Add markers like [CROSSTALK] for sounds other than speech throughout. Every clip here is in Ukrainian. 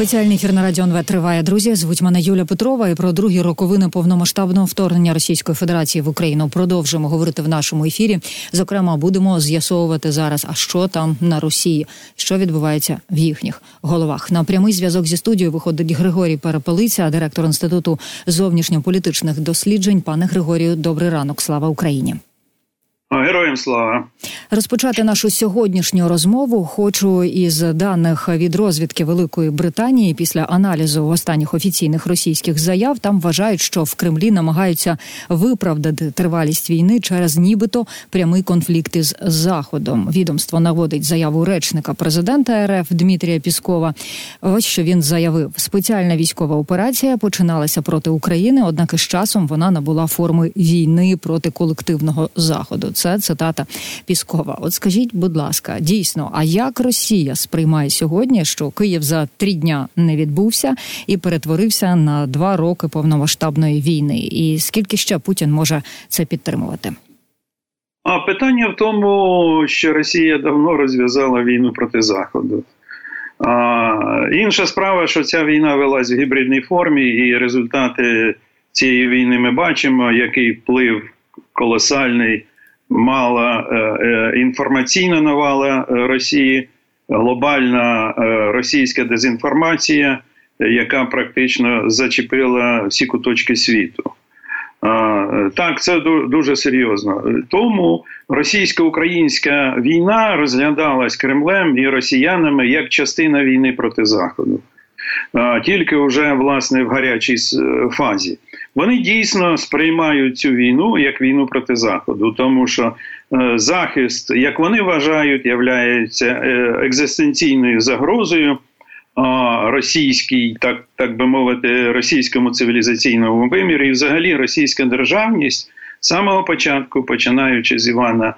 Спеціальний ефір на радіо НВ триває. Друзі, звуть мене Юля Петрова. І про другі роковини повномасштабного вторгнення Російської Федерації в Україну продовжуємо говорити в нашому ефірі. Зокрема, будемо з'ясовувати зараз, а що там на Росії, що відбувається в їхніх головах. На прямий зв'язок зі студією виходить Григорій Перепелиця, директор інституту зовнішньополітичних досліджень. Пане Григорію, добрий ранок. Слава Україні. Героям слава розпочати нашу сьогоднішню розмову. Хочу із даних від розвідки Великої Британії після аналізу останніх офіційних російських заяв. Там вважають, що в Кремлі намагаються виправдати тривалість війни через нібито прямий конфлікт із заходом. Відомство наводить заяву речника президента РФ Дмитрія Піскова. Ось що він заявив: спеціальна військова операція починалася проти України однак із часом вона набула форми війни проти колективного заходу. Це цитата Піскова. От скажіть, будь ласка, дійсно, а як Росія сприймає сьогодні, що Київ за три дня не відбувся і перетворився на два роки повномасштабної війни? І скільки ще Путін може це підтримувати? А питання в тому, що Росія давно розв'язала війну проти Заходу. А, Інша справа, що ця війна велась в гібридній формі, і результати цієї війни ми бачимо, який вплив колосальний мала е, е, інформаційна навала е, Росії, глобальна російська дезінформація, яка практично зачепила всі куточки світу. Так, це дуже серйозно. Тому російсько-українська війна розглядалась Кремлем і росіянами як частина війни проти Заходу, тільки вже власне в гарячій фазі. Вони дійсно сприймають цю війну як війну проти заходу, тому що е, захист, як вони вважають, являється е, екзистенційною загрозою. Російській, так так би мовити, російському цивілізаційному вимірі, і взагалі російська державність з самого початку, починаючи з Івана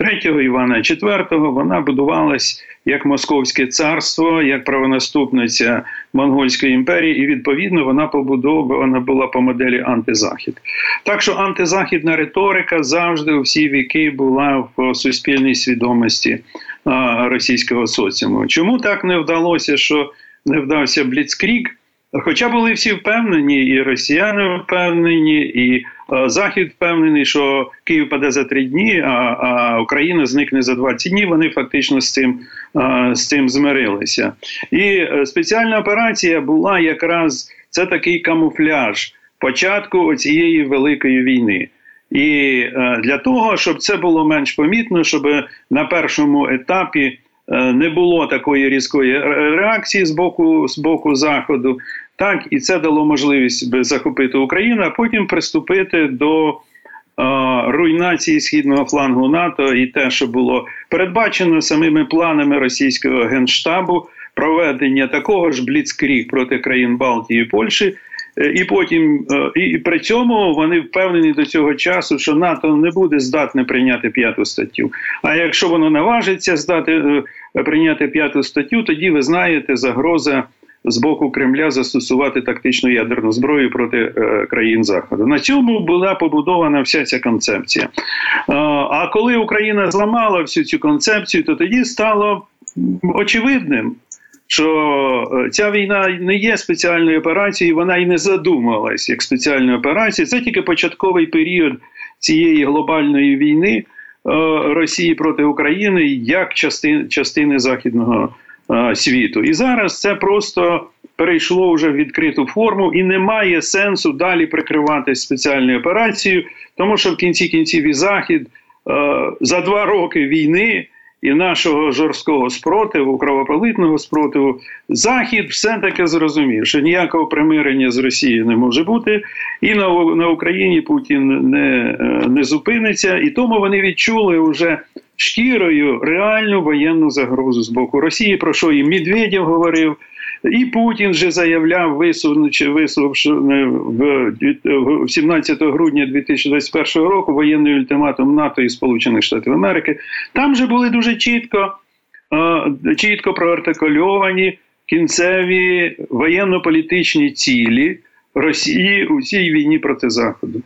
III, Івана IV, вона будувалась як Московське царство, як правонаступниця Монгольської імперії, і відповідно вона побудована була по моделі антизахід. Так що антизахідна риторика завжди у всі віки була в суспільній свідомості російського соціуму. Чому так не вдалося, що не вдався Бліцкрік? Хоча були всі впевнені, і росіяни впевнені, і е, Захід впевнений, що Київ паде за три дні, а а Україна зникне за 20 днів. Вони фактично з цим е, з цим змирилися. І е, спеціальна операція була якраз це такий камуфляж початку цієї великої війни. І е, для того, щоб це було менш помітно, щоб на першому етапі. Е, не було такої різкої реакції з боку з боку заходу, так і це дало можливість захопити Україну, а потім приступити до. Руйнації східного флангу НАТО і те, що було передбачено самими планами російського генштабу, проведення такого ж бліцкріг проти країн Балтії і Польщі, е, і потім е, і при цьому вони впевнені до цього часу, що НАТО не буде здатне прийняти п'яту статтю. А якщо воно наважиться здати прийняти п'яту статтю, тоді ви знаєте загроза з боку Кремля застосувати тактичну ядерну зброю проти е, країн Заходу. На цьому була побудована вся ця концепція. Е, а коли Україна зламала всю цю концепцію, то тоді стало очевидним. Що е, ця війна не є спеціальною операцією, вона і не задумалась як спеціальна операція. Це тільки початковий період цієї глобальної війни е, Росії проти України як частини, частини західного світу. І зараз це просто перейшло вже в відкриту форму, і немає сенсу далі прикривати спеціальною операцією, тому що в кінці кінців і захід за два роки війни. І нашого жорсткого спротиву, кровопролитного спротиву, Захід все-таки зрозумів, що ніякого примирення з Росією не може бути, і на на Україні Путін не не зупиниться, і тому вони відчули вже шкірою реальну воєнну загрозу з боку Росії, про що і Медведєв говорив. І Путін вже заявляв, висунувши висувши в 17 грудня 2021 року воєнний ультиматум НАТО і Сполучених Штатів Америки. Там же були дуже чітко чітко проартикульовані кінцеві воєнно-політичні цілі Росії у цій війні проти Заходу.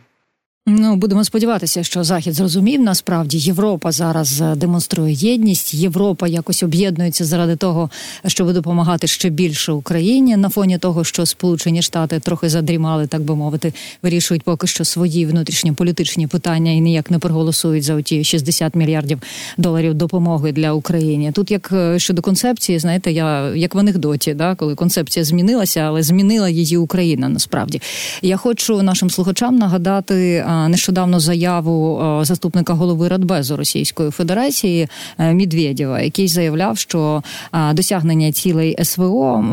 Ну будемо сподіватися, що захід зрозумів. Насправді Європа зараз е, демонструє єдність. Європа якось об'єднується заради того, щоб допомагати ще більше Україні на фоні того, що Сполучені Штати трохи задрімали, так би мовити, вирішують поки що свої внутрішньополітичні питання і ніяк не проголосують за оті 60 мільярдів доларів допомоги для України. Тут як е, щодо концепції, знаєте, я як в анекдоті, да, коли концепція змінилася, але змінила її Україна. Насправді я хочу нашим слухачам нагадати нещодавно заяву заступника голови Радбезу Російської Федерації е, Медведєва, який заявляв, що досягнення цілей СВО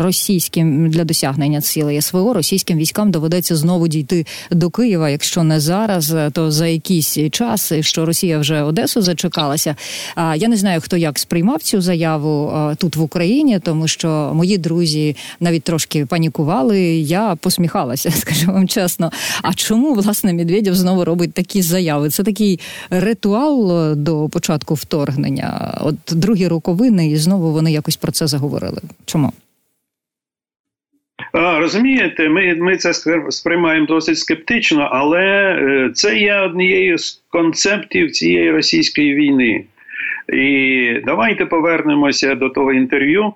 російським для досягнення цілей СВО російським військам доведеться знову дійти до Києва. Якщо не зараз, то за якийсь час, що Росія вже Одесу зачекалася. Я не знаю, хто як сприймав цю заяву тут в Україні, тому що мої друзі навіть трошки панікували. Я посміхалася, [LAUGHS] скажу вам чесно. А чому власне Медведєв знову робить такі заяви. Це такий ритуал е, до початку вторгнення. От другі роковини, і знову вони якось про це заговорили. Чому? Розумієте, ми ми це сприймаємо досить скептично, але е, це є однією з концептів цієї російської війни. І давайте повернемося до того інтерв'ю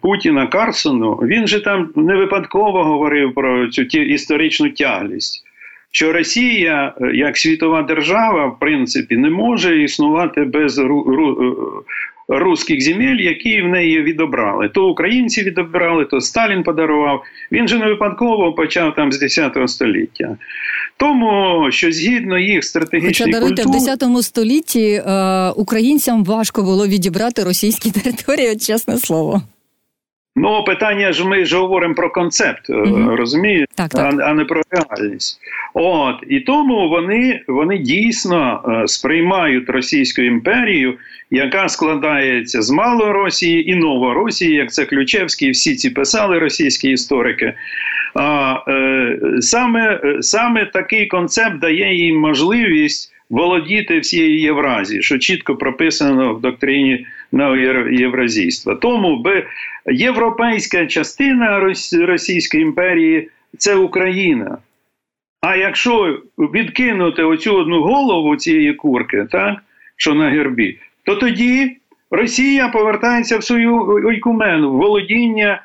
Путіна Карсону. Він же там не випадково говорив про цю історичну тяглість. Що Росія як світова держава, в принципі, не може існувати без ру, руських земель, які в неї відобрали. То українці відобрали, то Сталін подарував. Він же не випадково почав там з 10 століття. Тому що згідно їх стратегічної Хоча, культури... в 10 столітті е, українцям важко було відібрати російські [LAUGHS] території, чесне слово. Ну, питання ж ми ж говоримо про концепт, mm-hmm. розумієте, так, так. А, а не про реальність. От і тому вони вони дійсно е, сприймають Російську імперію, яка складається з Малоросії і Новоросії, як це Ключевський, всі ці писали російські історики. А е, саме, саме такий концепт дає їм можливість володіти всією Євразією, що чітко прописано в доктрині євразійства. Тому би європейська частина Російської імперії це Україна. А якщо відкинути оцю одну голову цієї курки, так, що на гербі, то тоді Росія повертається в свою ойкумену, володіння е,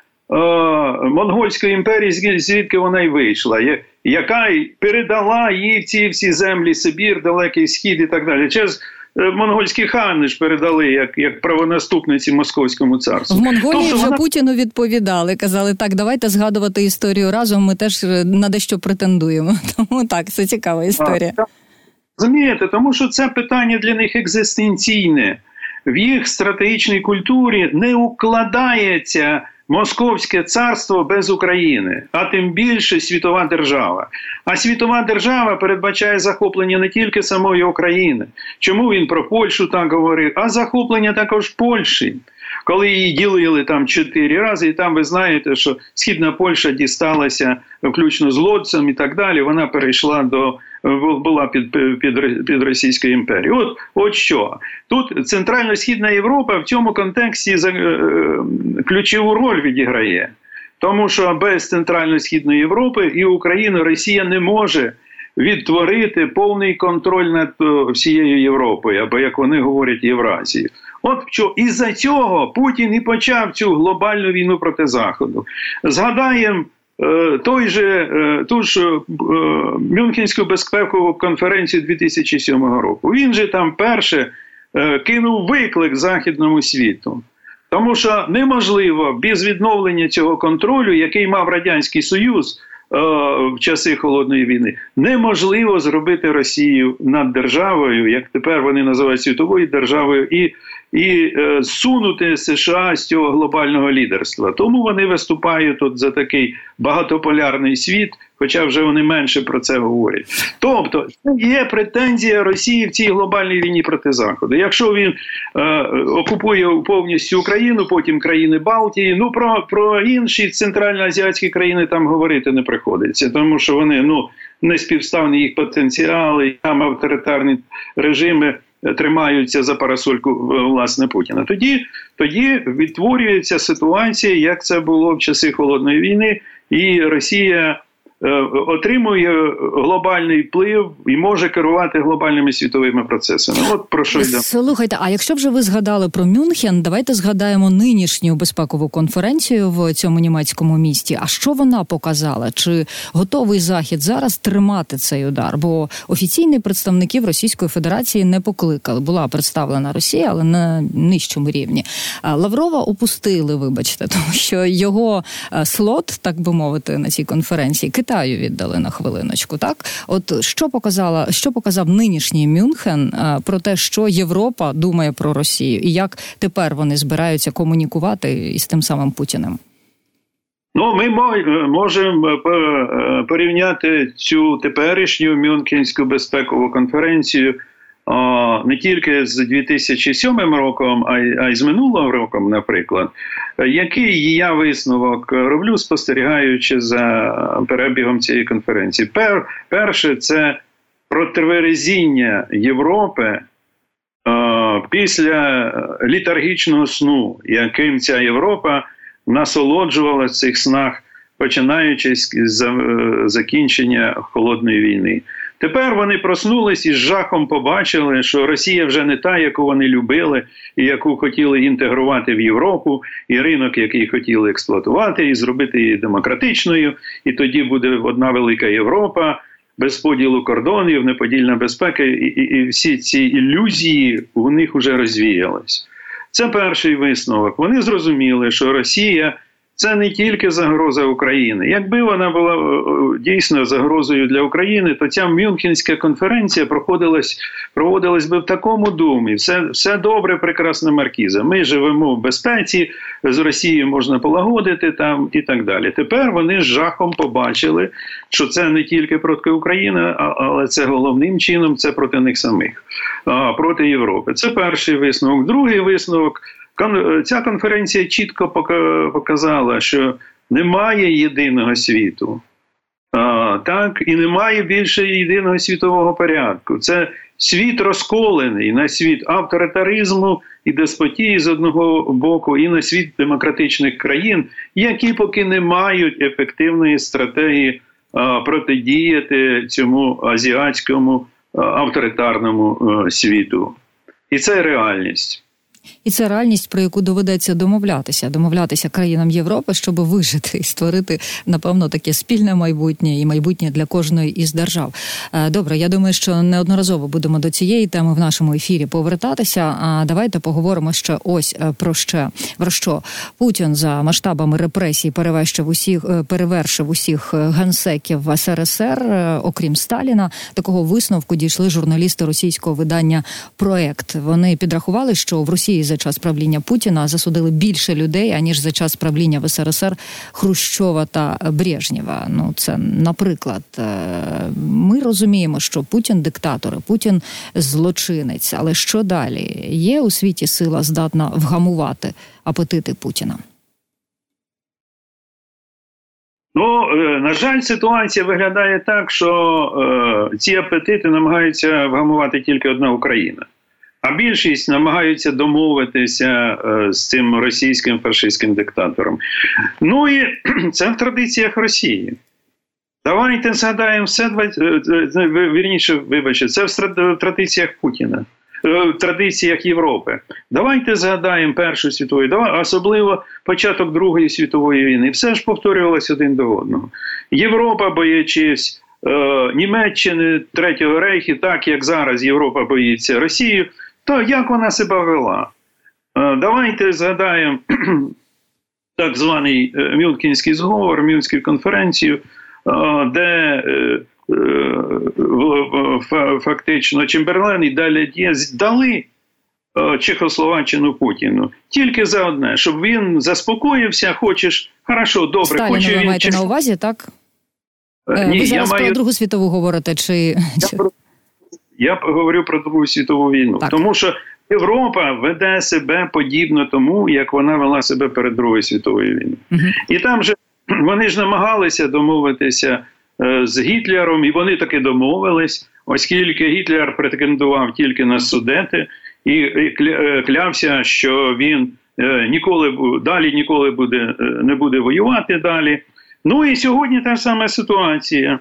Монгольської імперії, звідки вона й вийшла, яка передала їй ці всі землі Сибір, Далекий Схід і так далі. Через Е, монгольські хани ж передали як як правонаступниці Московському царству. В Монголії тобто, вже вона... Путіну відповідали. Казали, так, давайте згадувати історію разом. Ми теж е, на дещо претендуємо. [LAUGHS] Тому так, це цікава історія. Розумієте, тому що це питання для них екзистенційне. В їх стратегічній культурі не укладається Московське царство без України, а тим більше світова держава. А світова держава передбачає захоплення не тільки самої України. Чому він про Польщу так говорив, а захоплення також Польщі. Коли її ділили там чотири рази, і там ви знаєте, що східна Польща дісталася включно з Лодцем і так далі. Вона перейшла до була під під, під Російською імперією. От от що тут Центрально-Східна Європа в цьому контексті за, е, ключову роль відіграє, тому що без Центрально-Східної Європи і Україна Росія не може. Відтворити повний контроль над е, всією Європою, або як вони говорять, Євразією. От що із-за цього Путін і почав цю глобальну війну проти Заходу. Згадаємо Е, той же е, ту ж Мюнхенську безпекову конференцію 2007 року. Він же там перше кинув виклик західному світу. Тому що неможливо без відновлення цього контролю, який мав Радянський Союз в часи холодної війни, неможливо зробити Росію над державою, як тепер вони називають світовою державою, і і е, сунути США з цього глобального лідерства. Тому вони виступають тут за такий багатополярний світ, хоча вже вони менше про це говорять. Тобто є претензія Росії в цій глобальній війні проти Заходу. Якщо він е, окупує повністю Україну, потім країни Балтії, ну про про інші центральноазіатські країни там говорити не приходиться, тому що вони ну не співставні їх потенціали, там авторитарні режими тримаються за парасольку е, власне Путіна. Тоді тоді відтворюється ситуація, як це було в часи холодної війни, і Росія отримує глобальний вплив і може керувати глобальними світовими процесами. От про що йде. Слухайте, а якщо вже ви згадали про Мюнхен, давайте згадаємо нинішню безпекову конференцію в цьому німецькому місті. А що вона показала? Чи готовий захід зараз тримати цей удар? Бо офіційні представників Російської Федерації не покликали. Була представлена Росія, але на нижчому рівні. Лаврова опустили, вибачте, [LAUGHS] тому що його е, слот, так би мовити, на цій конференції Китаю віддали на хвилиночку. Так, от що показала, що показав нинішній Мюнхен е, про те, що Європа думає про Росію, і як тепер вони збираються комунікувати із тим самим Путіним? Ну, ми можемо е, порівняти цю теперішню Мюнхенську безпекову конференцію не тільки з 2007 роком, а й з минулого роком, наприклад, який я висновок роблю, спостерігаючи за перебігом цієї конференції. Пер, Перше, це противерезіння Європи. Після літаргічного сну, яким ця Європа насолоджувала в цих снах, починаючи з е, закінчення холодної війни. Тепер вони проснулись і з жахом побачили, що Росія вже не та, яку вони любили, і яку хотіли інтегрувати в Європу, і ринок, який хотіли експлуатувати, і зробити її демократичною. І тоді буде одна велика Європа. Без поділу кордонів, неподільна безпека, і, і, і всі ці ілюзії у них вже розвіялись. Це перший висновок. Вони зрозуміли, що Росія це не тільки загроза України. Якби вона була е, е, дійсно загрозою для України, то ця Мюнхенська конференція проходилась проводилась би в такому думі. Все все добре, прекрасна маркіза. Ми живемо в безпеці, з Росією можна полагодити там і так далі. Тепер вони з жахом побачили, що це не тільки проти України, але це головним чином це проти них самих, проти Європи. Це перший висновок. Другий висновок. Ця конференція чітко показала, що немає єдиного світу. Так, і немає більше єдиного світового порядку. Це світ розколений на світ авторитаризму і деспотії з одного боку, і на світ демократичних країн, які поки не мають ефективної стратегії протидіяти цьому азіатському авторитарному а, світу. І це реальність. І це реальність, про яку доведеться домовлятися, домовлятися країнам Європи, щоб вижити і створити напевно таке спільне майбутнє і майбутнє для кожної із держав. Е, добре, я думаю, що неодноразово будемо до цієї теми в нашому ефірі повертатися. А давайте поговоримо ще ось е, про ще про що Путін за масштабами репресій перевершив усіх, е, перевершив усіх генсеків СРСР, окрім Сталіна. Такого висновку дійшли журналісти російського видання. Проект вони підрахували, що в Росії за час правління Путіна засудили більше людей аніж за час правління в СРСР Хрущова та Брежнєва. Ну це наприклад, е, ми розуміємо, що Путін диктатор, Путін злочинець. Але що далі? Є у світі сила здатна вгамувати апетити Путіна? Ну, е, на жаль, ситуація виглядає так, що е, ці апетити намагаються вгамувати тільки одна Україна. А більшість намагаються домовитися е, з цим російським фашистським диктатором. Ну і [CLEARS THROAT] це в традиціях Росії. Давайте згадаємо все е, е, вірніше, вибачте, це в традиціях Путіна, в традиціях Європи. Давайте згадаємо Першу світову, особливо початок Другої світової війни. Все ж повторювалося один до одного. Європа, боячись Німеччини, Третього рейху, так як зараз Європа боїться Росію то як вона себе вела? Е, давайте згадаємо [CLEARS THROAT] так званий е, Мюнхенський зговор, Мюнхенську конференцію, е, де фактично Чемберлен і далі Дєс дали Чехословаччину Путіну тільки за одне, щоб він заспокоївся, хочеш, хорошо, добре, Сталіна хоче ви маєте на увазі, так? Ні, ви зараз я маю... про Другу світову говорите? чи... Я про я говорю про Другу світову війну, так. тому що Європа веде себе подібно тому, як вона вела себе перед Другою світовою війною. Угу. І там же [CLEARS THROAT] вони ж намагалися домовитися е, з Гітлером, і вони таки домовились, оскільки Гітлер претендував тільки на судети і е, клявся, що він е, ніколи далі ніколи буде не буде воювати далі. Ну і сьогодні та сама ситуація.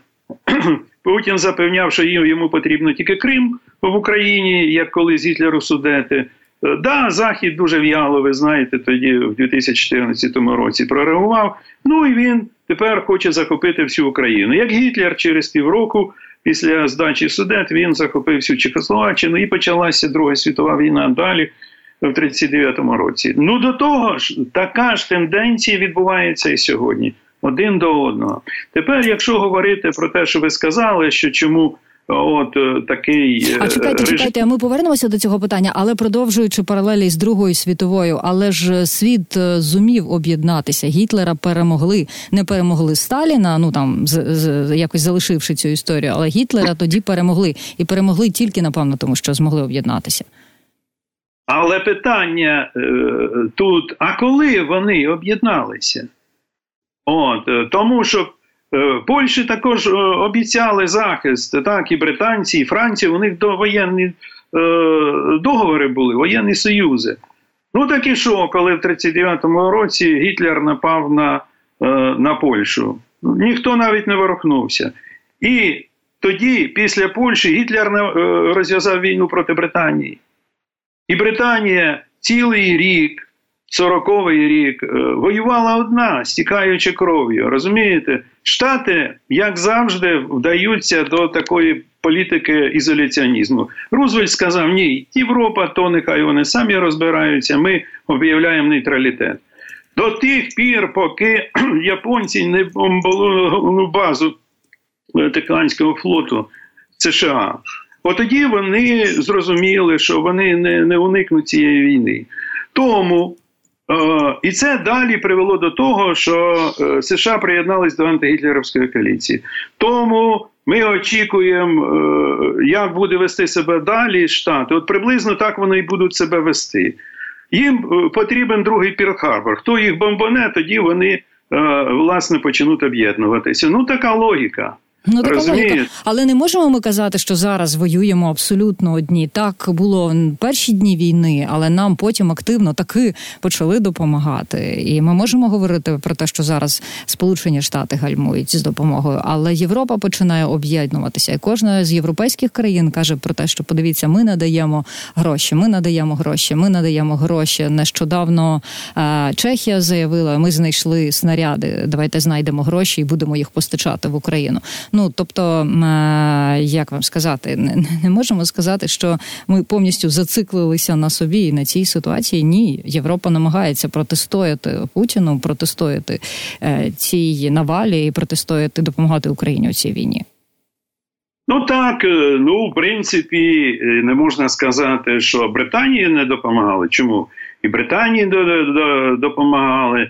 [CLEARS THROAT] Путін запевняв, що йому потрібно тільки Крим в Україні, як колись Гітлеру судети. Е, да, Захід дуже в'яло, ви знаєте, тоді в 2014 році прореагував. Ну і він тепер хоче захопити всю Україну. Як Гітлер через півроку після здачі судет він захопив всю Чехословаччину і почалася Друга світова війна далі. В 39-му році. Ну до того ж, така ж тенденція відбувається і сьогодні, один до одного. Тепер, якщо говорити про те, що ви сказали, що чому От е, такий а чекайте, режим... чекайте. Ми повернемося до цього питання, але продовжуючи паралелі з Другою світовою, але ж світ е, зумів об'єднатися. Гітлера перемогли, не перемогли Сталіна. Ну там з, з якось залишивши цю історію, але Гітлера тоді перемогли і перемогли тільки напевно, тому що змогли об'єднатися. Але питання е, тут: а коли вони об'єдналися? От е, тому що Е, Польщі також е, обіцяли захист, так, і британці, і Франція, у них довоєнні договори були, воєнні союзи. Ну так і що, коли в 39-му році Гітлер напав на на Польщу? Ніхто навіть не ворухнувся. І тоді, після Польщі, Гітлер розв'язав війну проти Британії. І Британія цілий рік 40-й рік е, воювала одна, стікаючи кров'ю. Розумієте, штати, як завжди, вдаються до такої політики ізоляціонізму. Рузвельт сказав: ні, Європа, то нехай вони самі розбираються. Ми об'являємо нейтралітет. До тих пір, поки [CLEARS THROAT] японці не бомбили базу Тихоокеанського флоту США. От тоді вони зрозуміли, що вони не не уникнуть цієї війни. Тому і це далі привело до того, що е, США приєднались до антигітлерівської коаліції. Тому ми очікуємо, е, як буде вести себе далі штати. От приблизно так вони і будуть себе вести. Їм потрібен другий Пірл-Харбор. Хто їх бомбоне, тоді вони власне почнуть об'єднуватися. Ну така логіка. Ну така логіка. але не можемо ми казати, що зараз воюємо абсолютно одні. Так було перші дні війни, але нам потім активно таки почали допомагати. І ми можемо говорити про те, що зараз Сполучені Штати гальмують з допомогою, але Європа починає об'єднуватися. І кожна з європейських країн каже про те, що подивіться, ми надаємо гроші. Ми надаємо гроші. Ми надаємо гроші. Нещодавно е, Чехія заявила: ми знайшли снаряди. Давайте знайдемо гроші і будемо їх постачати в Україну. Ну тобто, е, як вам сказати, не, не можемо сказати, що ми повністю зациклилися на собі і на цій ситуації. Ні, Європа намагається протистояти Путіну, протистояти е, цій навалі і протистояти допомагати Україні у цій війні. Ну так, е, ну в принципі, не можна сказати, що Британії не допомагали. Чому? І Британії допомагали,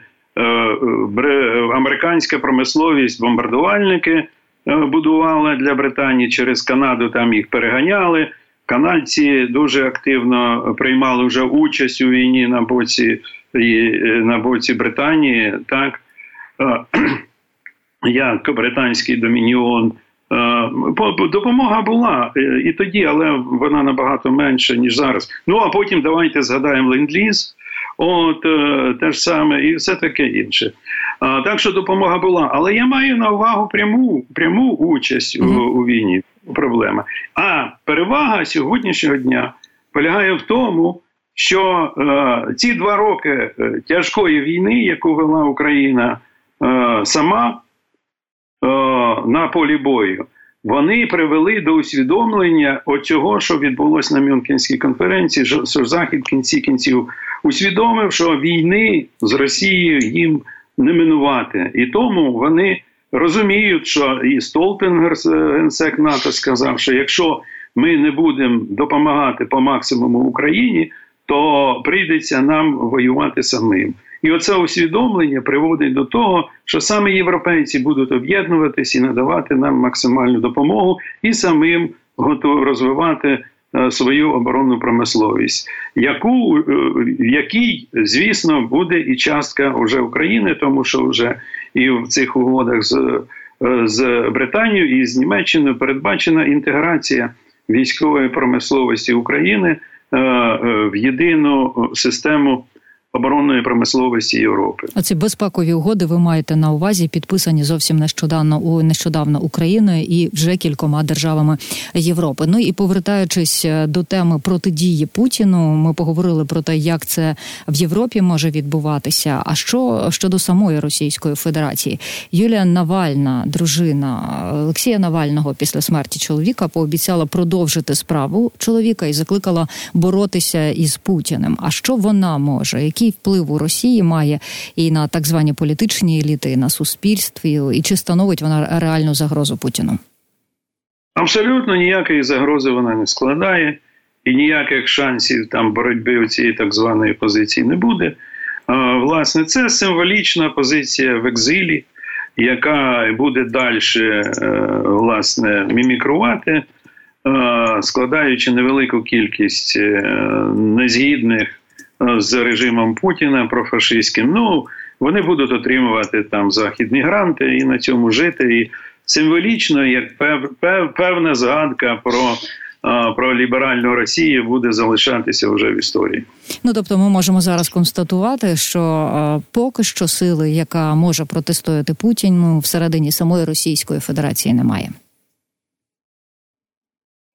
американська промисловість, бомбардувальники Е, будувала для Британії через Канаду. Там їх переганяли. Канадці дуже активно приймали вже участь у війні на боці е, на боці Британії. Так е, [CLEARS THROAT] як британський домініон. Допомога була і тоді, але вона набагато менша ніж зараз. Ну а потім давайте згадаємо ленд-ліз, От е, те ж саме, і все таке інше. А, Так що допомога була. Але я маю на увагу пряму пряму участь у, у війні. Проблема. А перевага сьогоднішнього дня полягає в тому, що е, ці два роки е, тяжкої війни, яку вела Україна е, сама е, на полі бою, вони привели до усвідомлення оцього, що відбулося на Мюнхенській конференції, що Захід кінці кінців усвідомив, що війни з Росією їм не минувати, і тому вони розуміють, що і Столтенгер, генсек НАТО, сказав, що якщо ми не будемо допомагати по максимуму Україні, то прийдеться нам воювати самим. І оце усвідомлення приводить до того, що саме європейці будуть об'єднуватись і надавати нам максимальну допомогу і самим готові розвивати Е, свою оборонну промисловість, яку е, в якій, звісно, буде і частка вже України, тому що вже і в цих угодах з, е, з Британією і з Німеччиною передбачена інтеграція військової промисловості України в єдину систему оборонної промисловості Європи. Оці безпекові угоди ви маєте на увазі підписані зовсім нещодавно у нещодавно Україною і вже кількома державами Європи. Ну і повертаючись е, до теми протидії Путіну, ми поговорили про те, як це в Європі може відбуватися. А що щодо самої Російської Федерації, Юлія Навальна, дружина Олексія Навального, після смерті чоловіка, пообіцяла продовжити справу чоловіка і закликала боротися із Путіним. А що вона може? Який вплив у Росії має і на так звані політичні еліти, і на суспільстві, і чи становить вона реальну загрозу Путіну? Абсолютно ніякої загрози вона не складає, і ніяких шансів там боротьби у цієї так званої позиції не буде. Власне, це символічна позиція в екзилі, яка буде далі е, власне мімікрувати, е, складаючи невелику кількість е, незгідних з режимом Путіна профашистським. Ну вони будуть отримувати там західні гранти і на цьому жити. І символічно, як пев, пев, певна згадка про. Про ліберальну Росію буде залишатися вже в історії. Ну тобто, ми можемо зараз констатувати, що е, поки що сили, яка може протистояти Путіну всередині самої Російської Федерації, немає.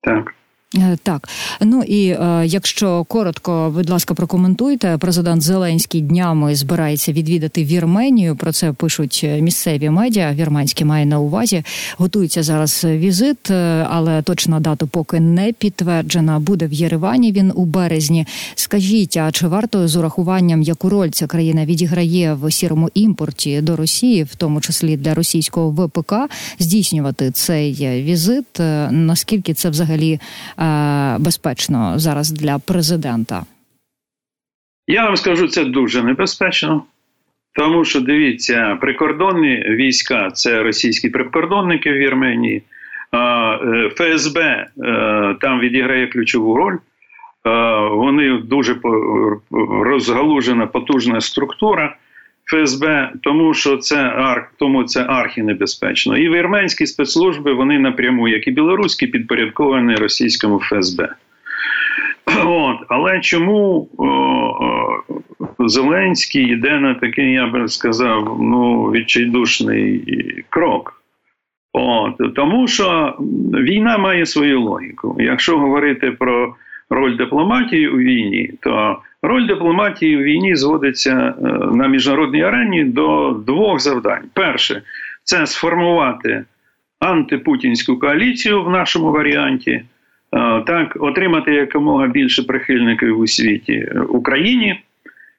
Так. Е, так, ну і е, якщо коротко, будь ласка, прокоментуйте, президент Зеленський днями збирається відвідати Вірменію. Про це пишуть місцеві медіа. Вірменські має на увазі. Готується зараз візит, е, але точна дата поки не підтверджена. Буде в Єревані. Він у березні. Скажіть, а чи варто з урахуванням, яку роль ця країна відіграє в сірому імпорті до Росії, в тому числі для російського ВПК, здійснювати цей візит? Е, наскільки це взагалі? Е, безпечно зараз для президента? Я вам скажу це дуже небезпечно, тому що дивіться, прикордонні війська це російські прикордонники в Вірменії, е, ФСБ е, там відіграє ключову роль. Вони дуже розгалужена потужна структура. ФСБ, тому що це арх, тому це архінебезпечно. І вірменські спецслужби вони напряму, як і білоруські, підпорядковані російському ФСБ. От, Але чому о, о, Зеленський йде на такий, я би сказав, ну, відчайдушний крок? От, Тому що війна має свою логіку. Якщо говорити про роль дипломатії у війні, то Роль дипломатії в війні зводиться е, на міжнародній арені до двох завдань: перше це сформувати антипутінську коаліцію в нашому варіанті, е, так, отримати якомога більше прихильників у світі е, Україні.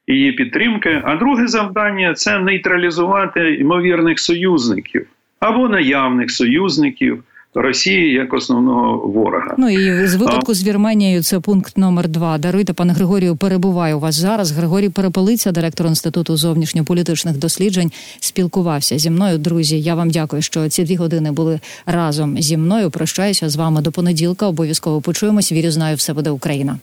Її підтримки, а друге завдання це нейтралізувати ймовірних союзників або наявних союзників Росії як основного ворога. Ну і з випадку а... з Вірменією це пункт номер два. Даруйте, пане Григорію, перебуває у вас зараз. Григорій Переполиця, директор інституту зовнішньополітичних досліджень, спілкувався зі мною. Друзі, я вам дякую, що ці дві години були разом зі мною. Прощаюся з вами до понеділка. Обов'язково почуємось. Вірю, знаю, все буде Україна.